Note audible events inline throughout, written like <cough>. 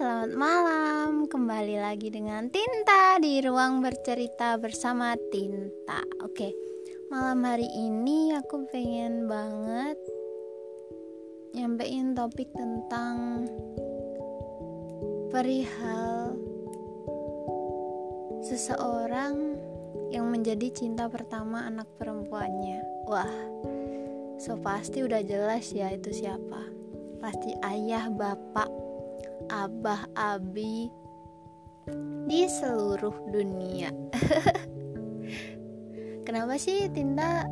selamat malam. Kembali lagi dengan Tinta di ruang bercerita bersama Tinta. Oke, malam hari ini aku pengen banget nyampein topik tentang perihal seseorang yang menjadi cinta pertama anak perempuannya. Wah, so pasti udah jelas ya itu siapa. Pasti ayah, bapak, abah abi di seluruh dunia. <laughs> Kenapa sih Tinta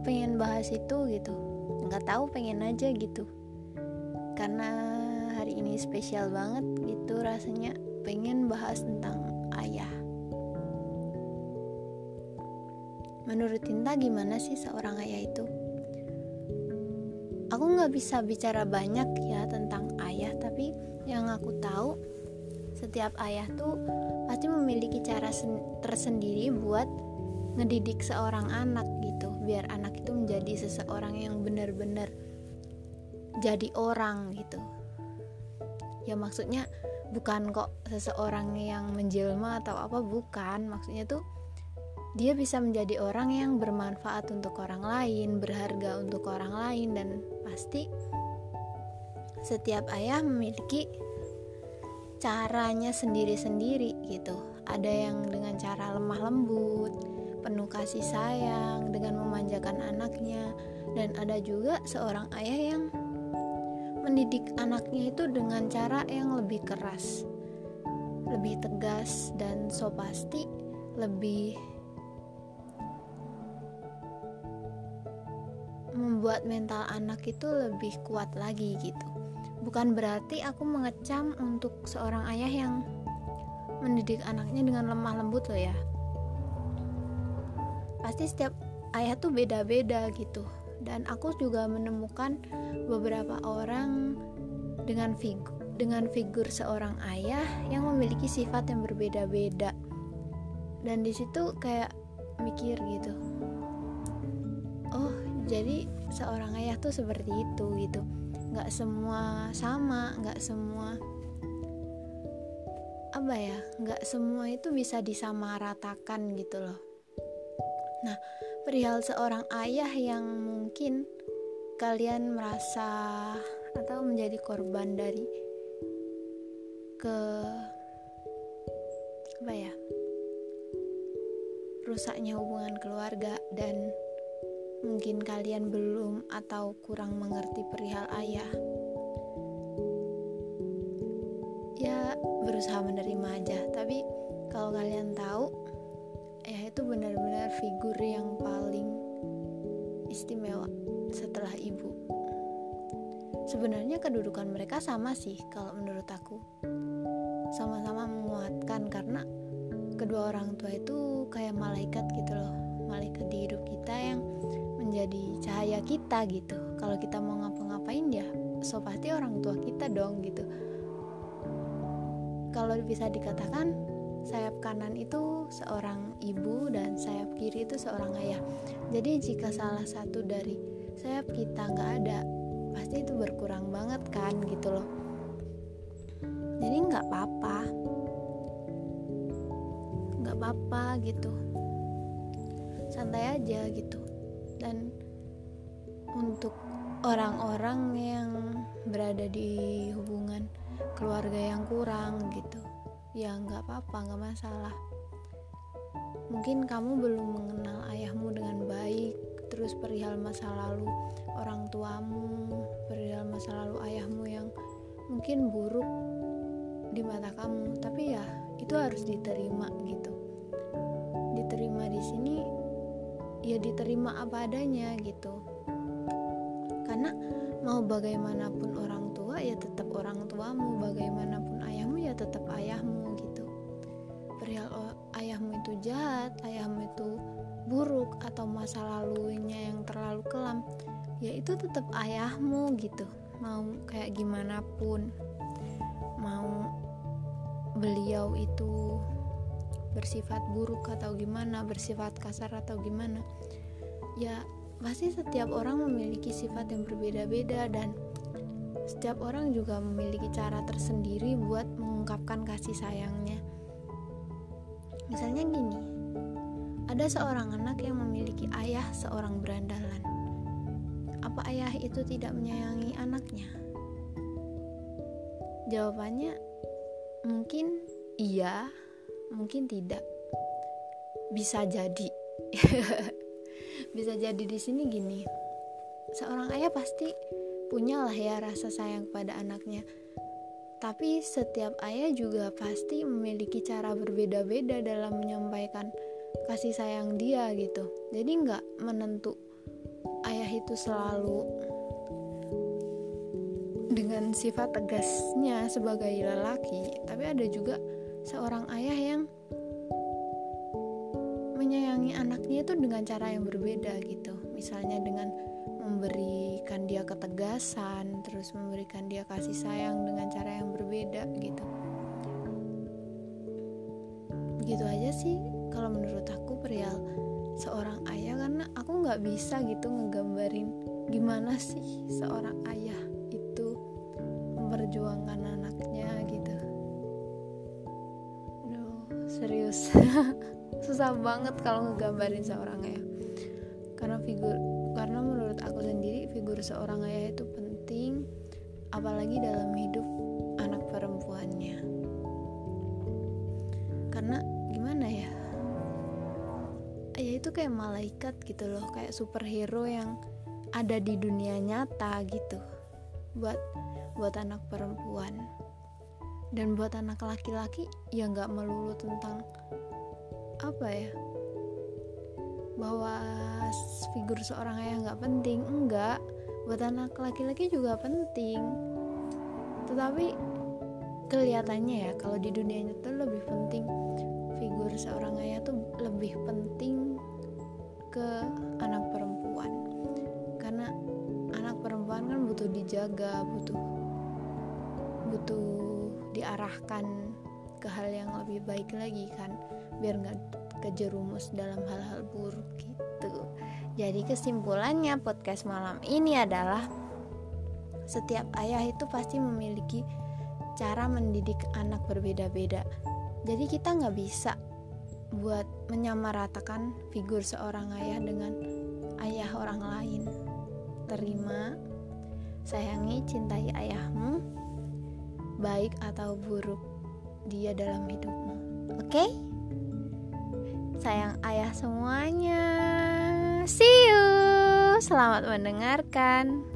pengen bahas itu gitu? Nggak tahu pengen aja gitu. Karena hari ini spesial banget gitu rasanya pengen bahas tentang ayah. Menurut Tinta gimana sih seorang ayah itu? Aku nggak bisa bicara banyak ya tentang yang aku tahu setiap ayah tuh pasti memiliki cara tersendiri buat ngedidik seorang anak gitu. Biar anak itu menjadi seseorang yang benar-benar jadi orang gitu. Ya maksudnya bukan kok seseorang yang menjelma atau apa bukan. Maksudnya tuh dia bisa menjadi orang yang bermanfaat untuk orang lain, berharga untuk orang lain, dan pasti setiap ayah memiliki caranya sendiri-sendiri gitu. Ada yang dengan cara lemah lembut, penuh kasih sayang, dengan memanjakan anaknya, dan ada juga seorang ayah yang mendidik anaknya itu dengan cara yang lebih keras, lebih tegas, dan so pasti lebih membuat mental anak itu lebih kuat lagi gitu. Bukan berarti aku mengecam untuk seorang ayah yang mendidik anaknya dengan lemah lembut loh ya. Pasti setiap ayah tuh beda-beda gitu. Dan aku juga menemukan beberapa orang dengan figur dengan figur seorang ayah yang memiliki sifat yang berbeda-beda. Dan di situ kayak mikir gitu. Oh, jadi seorang ayah tuh seperti itu gitu nggak semua sama nggak semua apa ya nggak semua itu bisa disamaratakan gitu loh. Nah perihal seorang ayah yang mungkin kalian merasa atau menjadi korban dari ke apa ya rusaknya hubungan keluarga dan mungkin kalian belum atau kurang mengerti perihal ayah. Ya, berusaha menerima aja, tapi kalau kalian tahu, ayah itu benar-benar figur yang paling istimewa setelah ibu. Sebenarnya kedudukan mereka sama sih kalau menurut aku. Sama-sama menguatkan karena kedua orang tua itu kayak malaikat gitu loh. Malaikat di hidup kita yang menjadi cahaya kita gitu. Kalau kita mau ngapa-ngapain ya so pasti orang tua kita dong gitu. Kalau bisa dikatakan sayap kanan itu seorang ibu dan sayap kiri itu seorang ayah. Jadi jika salah satu dari sayap kita nggak ada pasti itu berkurang banget kan gitu loh. Jadi nggak apa-apa. Nggak apa-apa gitu. Santai aja gitu dan untuk orang-orang yang berada di hubungan keluarga yang kurang gitu ya nggak apa-apa nggak masalah. Mungkin kamu belum mengenal ayahmu dengan baik terus perihal masa lalu orang tuamu perihal masa lalu ayahmu yang mungkin buruk di mata kamu. Tapi ya itu harus diterima gitu. Diterima di sini ya diterima apa adanya gitu. Karena mau bagaimanapun orang tua ya tetap orang tuamu. Bagaimanapun ayahmu ya tetap ayahmu gitu. Perihal ayahmu itu jahat ayahmu itu buruk atau masa lalunya yang terlalu kelam ya itu tetap ayahmu gitu. Mau kayak gimana pun mau beliau itu bersifat buruk atau gimana, bersifat kasar atau gimana. Ya, pasti setiap orang memiliki sifat yang berbeda-beda dan setiap orang juga memiliki cara tersendiri buat mengungkapkan kasih sayangnya. Misalnya gini ada seorang anak yang memiliki ayah seorang berandalan. Apa ayah itu tidak menyayangi anaknya? Jawabannya mungkin iya mungkin tidak. Bisa jadi. <laughs> Bisa jadi di sini gini. Seorang ayah pasti punyalah ya rasa sayang pada anaknya. Tapi setiap ayah juga pasti memiliki cara berbeda-beda dalam menyampaikan kasih sayang dia gitu. Jadi nggak menentu ayah itu selalu dengan sifat tegasnya sebagai lelaki tapi ada juga seorang ayah yang menyayangi anaknya itu dengan cara yang berbeda gitu. Misalnya dengan memberikan dia ketegasan terus memberikan dia kasih sayang dengan cara yang berbeda gitu. Gitu aja sih kalau menurut aku perihal seorang ayah karena aku nggak bisa gitu ngegambarin gimana sih seorang ayah itu memperjuangkan anaknya serius. <laughs> Susah banget kalau ngegambarin seorang ayah. Karena figur karena menurut aku sendiri figur seorang ayah itu penting apalagi dalam hidup anak perempuannya. Karena gimana ya? Ayah itu kayak malaikat gitu loh kayak superhero yang ada di dunia nyata gitu. Buat buat anak perempuan dan buat anak laki-laki ya nggak melulu tentang apa ya? Bahwa figur seorang ayah nggak penting enggak. Buat anak laki-laki juga penting. Tetapi kelihatannya ya kalau di dunia nyata lebih penting figur seorang ayah tuh lebih penting ke anak perempuan. Karena anak perempuan kan butuh dijaga butuh butuh diarahkan ke hal yang lebih baik lagi kan biar nggak kejerumus dalam hal-hal buruk gitu. Jadi kesimpulannya podcast malam ini adalah setiap ayah itu pasti memiliki cara mendidik anak berbeda-beda. Jadi kita nggak bisa buat menyamaratakan figur seorang ayah dengan ayah orang lain. Terima, sayangi, cintai ayahmu, baik atau buruk dia dalam hidupmu. Oke? Okay? sayang ayah semuanya. See you. Selamat mendengarkan.